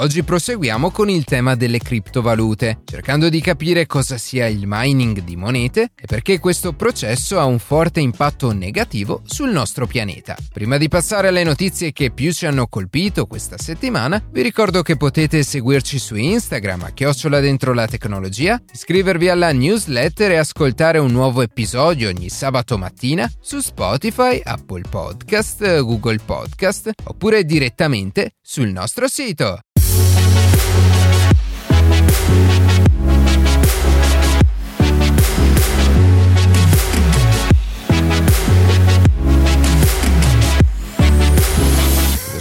Oggi proseguiamo con il tema delle criptovalute, cercando di capire cosa sia il mining di monete e perché questo processo ha un forte impatto negativo sul nostro pianeta. Prima di passare alle notizie che più ci hanno colpito questa settimana, vi ricordo che potete seguirci su Instagram a chiocciola dentro la tecnologia, iscrivervi alla newsletter e ascoltare un nuovo episodio ogni sabato mattina su Spotify, Apple Podcast, Google Podcast oppure direttamente sul nostro sito. Thank you.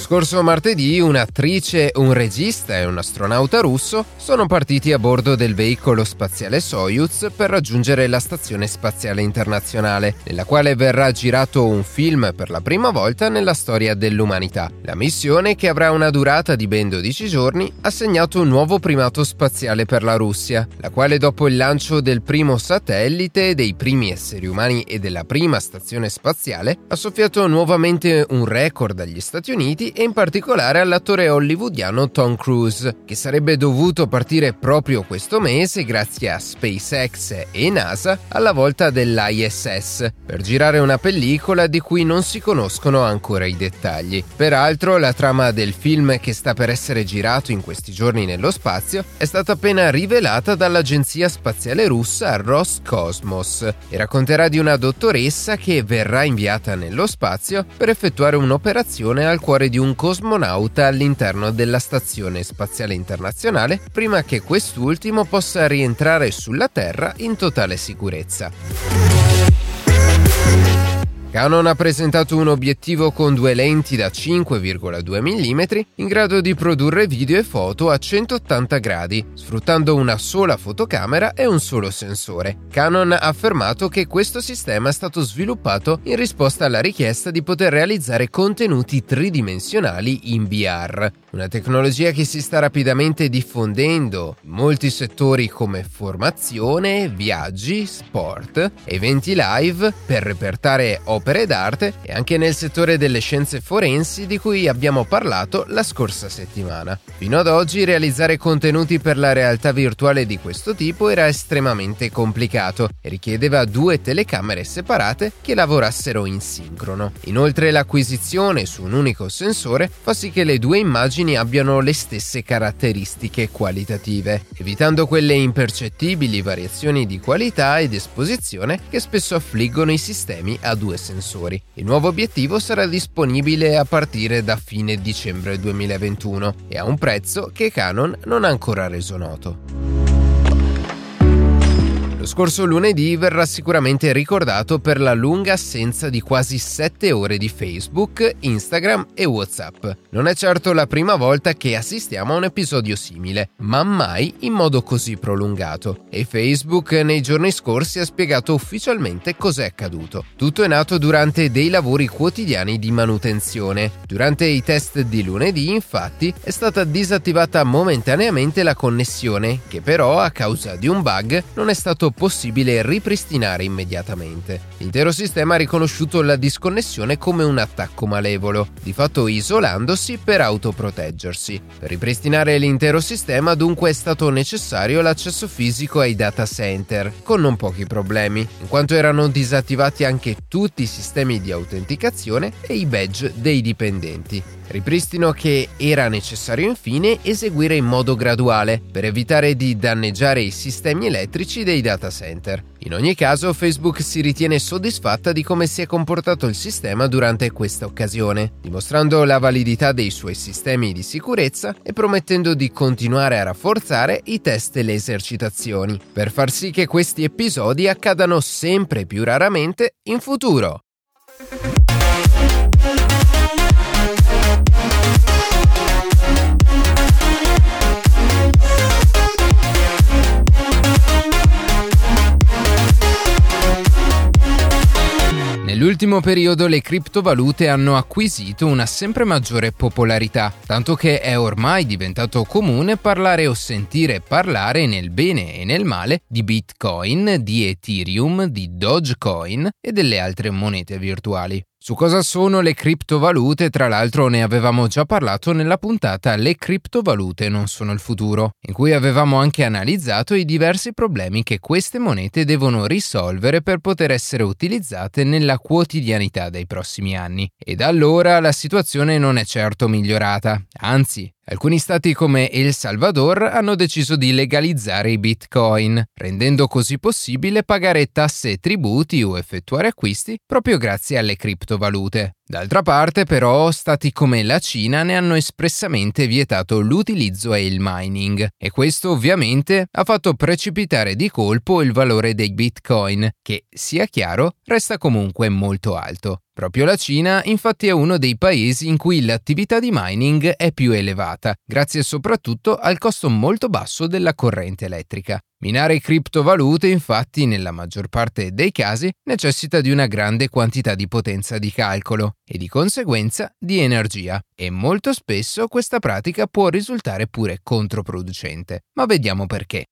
Scorso martedì un'attrice, un regista e un astronauta russo sono partiti a bordo del veicolo spaziale Soyuz per raggiungere la Stazione Spaziale Internazionale, nella quale verrà girato un film per la prima volta nella storia dell'umanità. La missione, che avrà una durata di ben 12 giorni, ha segnato un nuovo primato spaziale per la Russia, la quale dopo il lancio del primo satellite, dei primi esseri umani e della prima stazione spaziale, ha soffiato nuovamente un record agli Stati Uniti e in particolare all'attore hollywoodiano Tom Cruise, che sarebbe dovuto partire proprio questo mese grazie a SpaceX e NASA alla volta dell'ISS per girare una pellicola di cui non si conoscono ancora i dettagli. Peraltro la trama del film che sta per essere girato in questi giorni nello spazio è stata appena rivelata dall'agenzia spaziale russa Roscosmos e racconterà di una dottoressa che verrà inviata nello spazio per effettuare un'operazione al cuore di un un cosmonauta all'interno della Stazione Spaziale Internazionale prima che quest'ultimo possa rientrare sulla Terra in totale sicurezza. Canon ha presentato un obiettivo con due lenti da 5,2 mm in grado di produrre video e foto a 180 gradi, sfruttando una sola fotocamera e un solo sensore. Canon ha affermato che questo sistema è stato sviluppato in risposta alla richiesta di poter realizzare contenuti tridimensionali in VR, una tecnologia che si sta rapidamente diffondendo in molti settori come formazione, viaggi, sport, eventi live per repertare opere d'arte e anche nel settore delle scienze forensi di cui abbiamo parlato la scorsa settimana. Fino ad oggi realizzare contenuti per la realtà virtuale di questo tipo era estremamente complicato e richiedeva due telecamere separate che lavorassero in sincrono. Inoltre l'acquisizione su un unico sensore fa sì che le due immagini abbiano le stesse caratteristiche qualitative, evitando quelle impercettibili variazioni di qualità ed esposizione che spesso affliggono i sistemi a due sensori. Il nuovo obiettivo sarà disponibile a partire da fine dicembre 2021 e a un prezzo che Canon non ha ancora reso noto scorso lunedì verrà sicuramente ricordato per la lunga assenza di quasi 7 ore di Facebook, Instagram e WhatsApp. Non è certo la prima volta che assistiamo a un episodio simile, ma mai in modo così prolungato. E Facebook nei giorni scorsi ha spiegato ufficialmente cos'è accaduto. Tutto è nato durante dei lavori quotidiani di manutenzione. Durante i test di lunedì, infatti, è stata disattivata momentaneamente la connessione, che però a causa di un bug non è stato possibile ripristinare immediatamente. L'intero sistema ha riconosciuto la disconnessione come un attacco malevolo, di fatto isolandosi per autoproteggersi. Per ripristinare l'intero sistema dunque è stato necessario l'accesso fisico ai data center, con non pochi problemi, in quanto erano disattivati anche tutti i sistemi di autenticazione e i badge dei dipendenti. Ripristino che era necessario infine eseguire in modo graduale per evitare di danneggiare i sistemi elettrici dei data center. In ogni caso Facebook si ritiene soddisfatta di come si è comportato il sistema durante questa occasione, dimostrando la validità dei suoi sistemi di sicurezza e promettendo di continuare a rafforzare i test e le esercitazioni, per far sì che questi episodi accadano sempre più raramente in futuro. Nell'ultimo periodo le criptovalute hanno acquisito una sempre maggiore popolarità, tanto che è ormai diventato comune parlare o sentire parlare nel bene e nel male di Bitcoin, di Ethereum, di Dogecoin e delle altre monete virtuali. Su cosa sono le criptovalute, tra l'altro ne avevamo già parlato nella puntata Le criptovalute non sono il futuro, in cui avevamo anche analizzato i diversi problemi che queste monete devono risolvere per poter essere utilizzate nella quotidianità dei prossimi anni. E da allora la situazione non è certo migliorata, anzi Alcuni stati come El Salvador hanno deciso di legalizzare i bitcoin, rendendo così possibile pagare tasse e tributi o effettuare acquisti proprio grazie alle criptovalute. D'altra parte, però, stati come la Cina ne hanno espressamente vietato l'utilizzo e il mining, e questo ovviamente ha fatto precipitare di colpo il valore dei bitcoin, che, sia chiaro, resta comunque molto alto. Proprio la Cina infatti è uno dei paesi in cui l'attività di mining è più elevata, grazie soprattutto al costo molto basso della corrente elettrica. Minare criptovalute infatti nella maggior parte dei casi necessita di una grande quantità di potenza di calcolo e di conseguenza di energia e molto spesso questa pratica può risultare pure controproducente. Ma vediamo perché.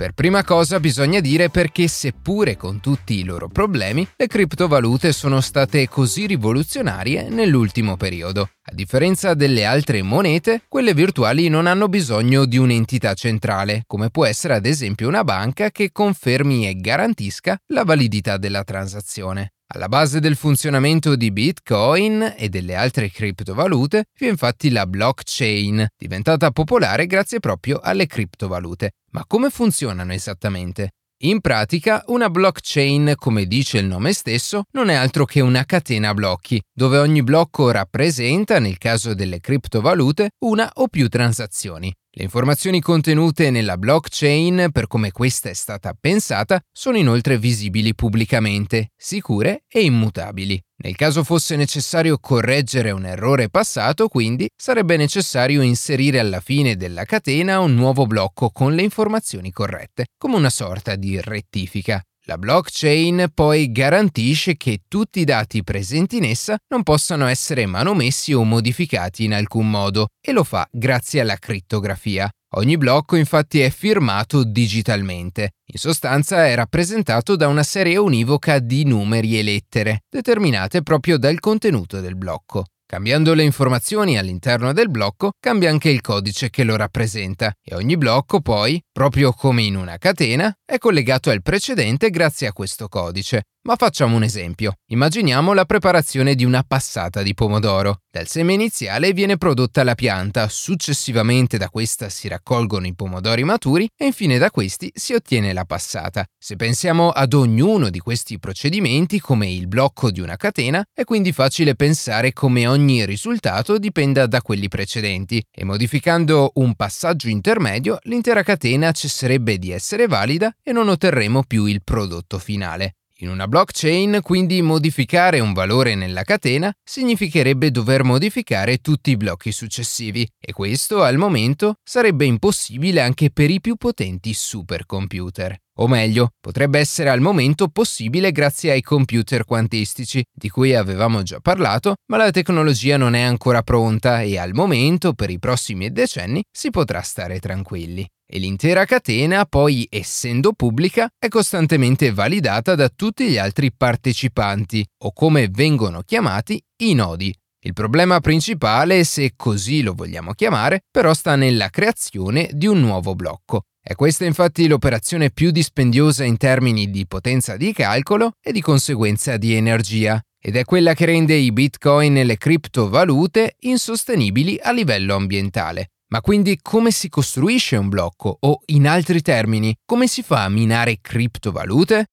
Per prima cosa bisogna dire perché seppure con tutti i loro problemi, le criptovalute sono state così rivoluzionarie nell'ultimo periodo. A differenza delle altre monete, quelle virtuali non hanno bisogno di un'entità centrale, come può essere ad esempio una banca che confermi e garantisca la validità della transazione. Alla base del funzionamento di Bitcoin e delle altre criptovalute vi è infatti la blockchain, diventata popolare grazie proprio alle criptovalute. Ma come funzionano esattamente? In pratica, una blockchain, come dice il nome stesso, non è altro che una catena blocchi, dove ogni blocco rappresenta, nel caso delle criptovalute, una o più transazioni. Le informazioni contenute nella blockchain, per come questa è stata pensata, sono inoltre visibili pubblicamente, sicure e immutabili. Nel caso fosse necessario correggere un errore passato, quindi, sarebbe necessario inserire alla fine della catena un nuovo blocco con le informazioni corrette, come una sorta di rettifica. La blockchain poi garantisce che tutti i dati presenti in essa non possano essere manomessi o modificati in alcun modo e lo fa grazie alla crittografia. Ogni blocco infatti è firmato digitalmente. In sostanza è rappresentato da una serie univoca di numeri e lettere, determinate proprio dal contenuto del blocco. Cambiando le informazioni all'interno del blocco, cambia anche il codice che lo rappresenta e ogni blocco poi, proprio come in una catena, è collegato al precedente grazie a questo codice. Ma facciamo un esempio. Immaginiamo la preparazione di una passata di pomodoro. Dal seme iniziale viene prodotta la pianta, successivamente da questa si raccolgono i pomodori maturi e infine da questi si ottiene la passata. Se pensiamo ad ognuno di questi procedimenti come il blocco di una catena, è quindi facile pensare come ogni risultato dipenda da quelli precedenti e modificando un passaggio intermedio l'intera catena cesserebbe di essere valida e non otterremo più il prodotto finale. In una blockchain, quindi, modificare un valore nella catena significherebbe dover modificare tutti i blocchi successivi e questo al momento sarebbe impossibile anche per i più potenti supercomputer. O meglio, potrebbe essere al momento possibile grazie ai computer quantistici, di cui avevamo già parlato, ma la tecnologia non è ancora pronta e al momento, per i prossimi decenni, si potrà stare tranquilli e l'intera catena, poi essendo pubblica, è costantemente validata da tutti gli altri partecipanti, o come vengono chiamati, i nodi. Il problema principale, se così lo vogliamo chiamare, però sta nella creazione di un nuovo blocco. È questa infatti l'operazione più dispendiosa in termini di potenza di calcolo e di conseguenza di energia, ed è quella che rende i bitcoin e le criptovalute insostenibili a livello ambientale. Ma quindi come si costruisce un blocco? O in altri termini, come si fa a minare criptovalute?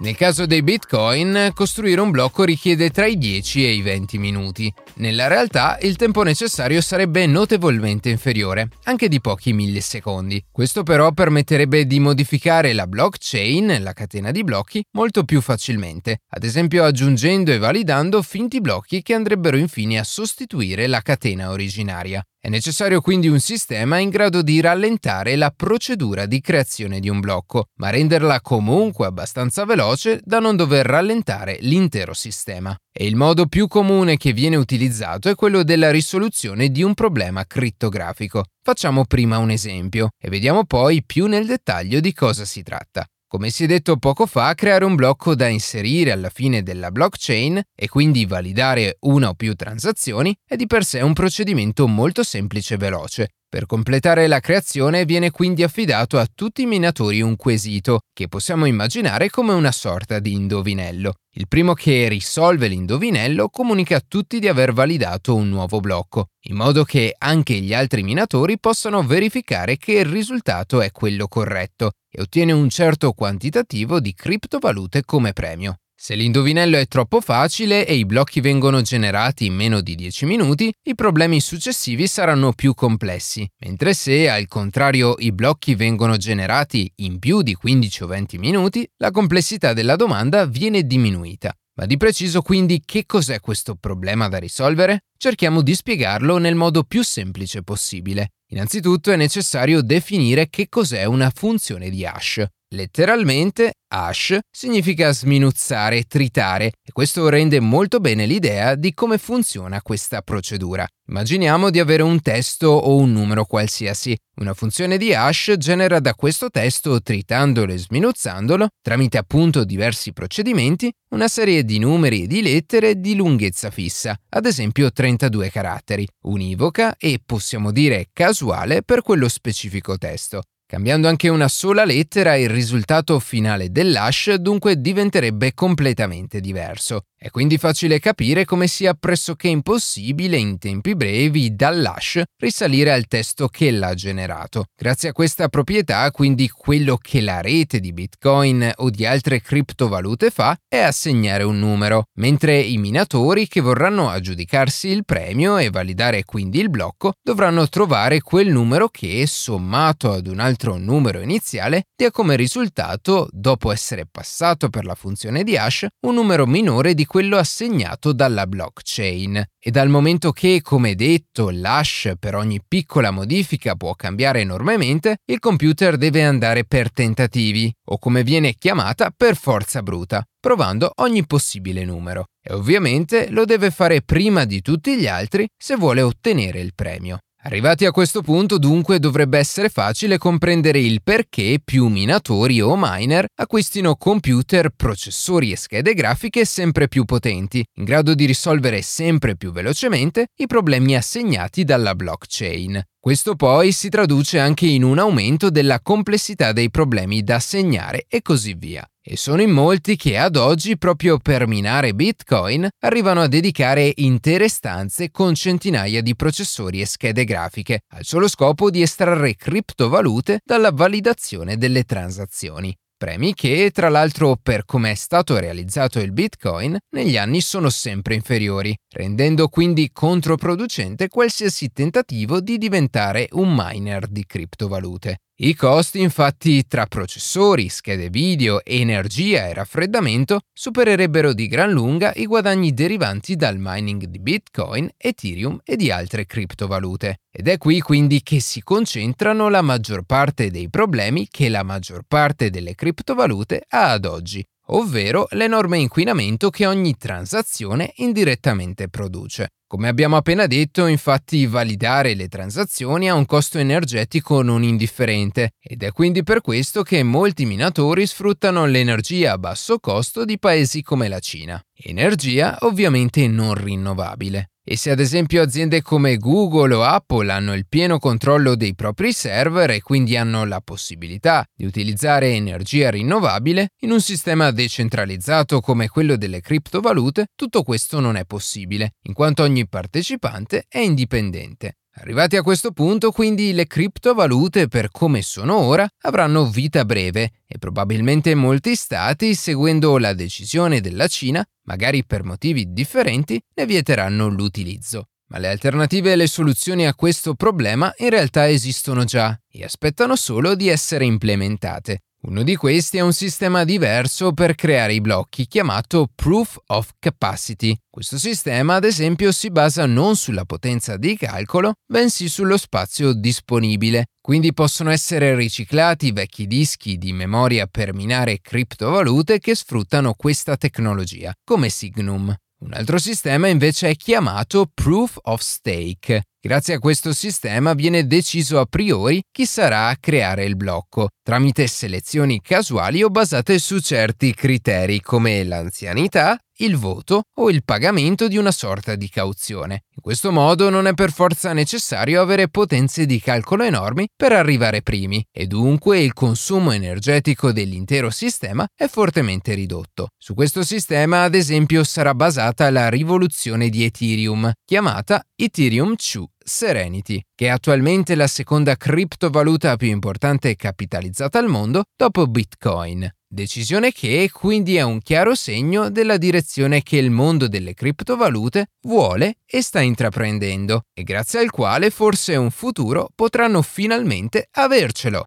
Nel caso dei bitcoin, costruire un blocco richiede tra i 10 e i 20 minuti. Nella realtà il tempo necessario sarebbe notevolmente inferiore, anche di pochi millisecondi. Questo però permetterebbe di modificare la blockchain, la catena di blocchi, molto più facilmente, ad esempio aggiungendo e validando finti blocchi che andrebbero infine a sostituire la catena originaria. È necessario quindi un sistema in grado di rallentare la procedura di creazione di un blocco, ma renderla comunque abbastanza veloce da non dover rallentare l'intero sistema. E il modo più comune che viene utilizzato è quello della risoluzione di un problema crittografico. Facciamo prima un esempio e vediamo poi più nel dettaglio di cosa si tratta. Come si è detto poco fa, creare un blocco da inserire alla fine della blockchain e quindi validare una o più transazioni è di per sé un procedimento molto semplice e veloce. Per completare la creazione viene quindi affidato a tutti i minatori un quesito, che possiamo immaginare come una sorta di indovinello. Il primo che risolve l'indovinello comunica a tutti di aver validato un nuovo blocco, in modo che anche gli altri minatori possano verificare che il risultato è quello corretto e ottiene un certo quantitativo di criptovalute come premio. Se l'indovinello è troppo facile e i blocchi vengono generati in meno di 10 minuti, i problemi successivi saranno più complessi, mentre se al contrario i blocchi vengono generati in più di 15 o 20 minuti, la complessità della domanda viene diminuita. Ma di preciso quindi che cos'è questo problema da risolvere? Cerchiamo di spiegarlo nel modo più semplice possibile. Innanzitutto è necessario definire che cos'è una funzione di hash. Letteralmente, hash significa sminuzzare, tritare e questo rende molto bene l'idea di come funziona questa procedura. Immaginiamo di avere un testo o un numero qualsiasi. Una funzione di hash genera da questo testo, tritandolo e sminuzzandolo, tramite appunto diversi procedimenti, una serie di numeri e di lettere di lunghezza fissa, ad esempio 32 caratteri, univoca e possiamo dire casuale per quello specifico testo. Cambiando anche una sola lettera, il risultato finale dell'hash dunque diventerebbe completamente diverso. È quindi facile capire come sia pressoché impossibile in tempi brevi dall'hash risalire al testo che l'ha generato. Grazie a questa proprietà, quindi quello che la rete di Bitcoin o di altre criptovalute fa è assegnare un numero, mentre i minatori che vorranno aggiudicarsi il premio e validare quindi il blocco dovranno trovare quel numero che, sommato ad un altro numero iniziale, dia come risultato, dopo essere passato per la funzione di hash, un numero minore di quello assegnato dalla blockchain. E dal momento che, come detto, l'hash per ogni piccola modifica può cambiare enormemente, il computer deve andare per tentativi, o come viene chiamata per forza bruta, provando ogni possibile numero. E ovviamente lo deve fare prima di tutti gli altri se vuole ottenere il premio. Arrivati a questo punto dunque dovrebbe essere facile comprendere il perché più minatori o miner acquistino computer, processori e schede grafiche sempre più potenti, in grado di risolvere sempre più velocemente i problemi assegnati dalla blockchain. Questo poi si traduce anche in un aumento della complessità dei problemi da segnare e così via. E sono in molti che ad oggi, proprio per minare Bitcoin, arrivano a dedicare intere stanze con centinaia di processori e schede grafiche, al solo scopo di estrarre criptovalute dalla validazione delle transazioni. Premi che, tra l'altro, per come è stato realizzato il Bitcoin, negli anni sono sempre inferiori, rendendo quindi controproducente qualsiasi tentativo di diventare un miner di criptovalute. I costi infatti tra processori, schede video, energia e raffreddamento supererebbero di gran lunga i guadagni derivanti dal mining di Bitcoin, Ethereum e di altre criptovalute. Ed è qui quindi che si concentrano la maggior parte dei problemi che la maggior parte delle criptovalute ha ad oggi, ovvero l'enorme inquinamento che ogni transazione indirettamente produce. Come abbiamo appena detto, infatti, validare le transazioni ha un costo energetico non indifferente ed è quindi per questo che molti minatori sfruttano l'energia a basso costo di paesi come la Cina. Energia ovviamente non rinnovabile. E se ad esempio aziende come Google o Apple hanno il pieno controllo dei propri server e quindi hanno la possibilità di utilizzare energia rinnovabile, in un sistema decentralizzato come quello delle criptovalute tutto questo non è possibile, in quanto ogni partecipante è indipendente. Arrivati a questo punto, quindi, le criptovalute, per come sono ora, avranno vita breve e probabilmente molti stati, seguendo la decisione della Cina, magari per motivi differenti, ne vieteranno l'utilizzo. Ma le alternative e le soluzioni a questo problema in realtà esistono già e aspettano solo di essere implementate. Uno di questi è un sistema diverso per creare i blocchi chiamato Proof of Capacity. Questo sistema, ad esempio, si basa non sulla potenza di calcolo, bensì sullo spazio disponibile. Quindi possono essere riciclati vecchi dischi di memoria per minare criptovalute che sfruttano questa tecnologia, come Signum. Un altro sistema invece è chiamato Proof of Stake. Grazie a questo sistema viene deciso a priori chi sarà a creare il blocco, tramite selezioni casuali o basate su certi criteri come l'anzianità, il voto o il pagamento di una sorta di cauzione. In questo modo non è per forza necessario avere potenze di calcolo enormi per arrivare primi e dunque il consumo energetico dell'intero sistema è fortemente ridotto. Su questo sistema ad esempio sarà basata la rivoluzione di Ethereum, chiamata Ethereum 2 Serenity, che è attualmente la seconda criptovaluta più importante capitalizzata al mondo dopo Bitcoin. Decisione che quindi è un chiaro segno della direzione che il mondo delle criptovalute vuole e sta intraprendendo, e grazie al quale forse un futuro potranno finalmente avercelo.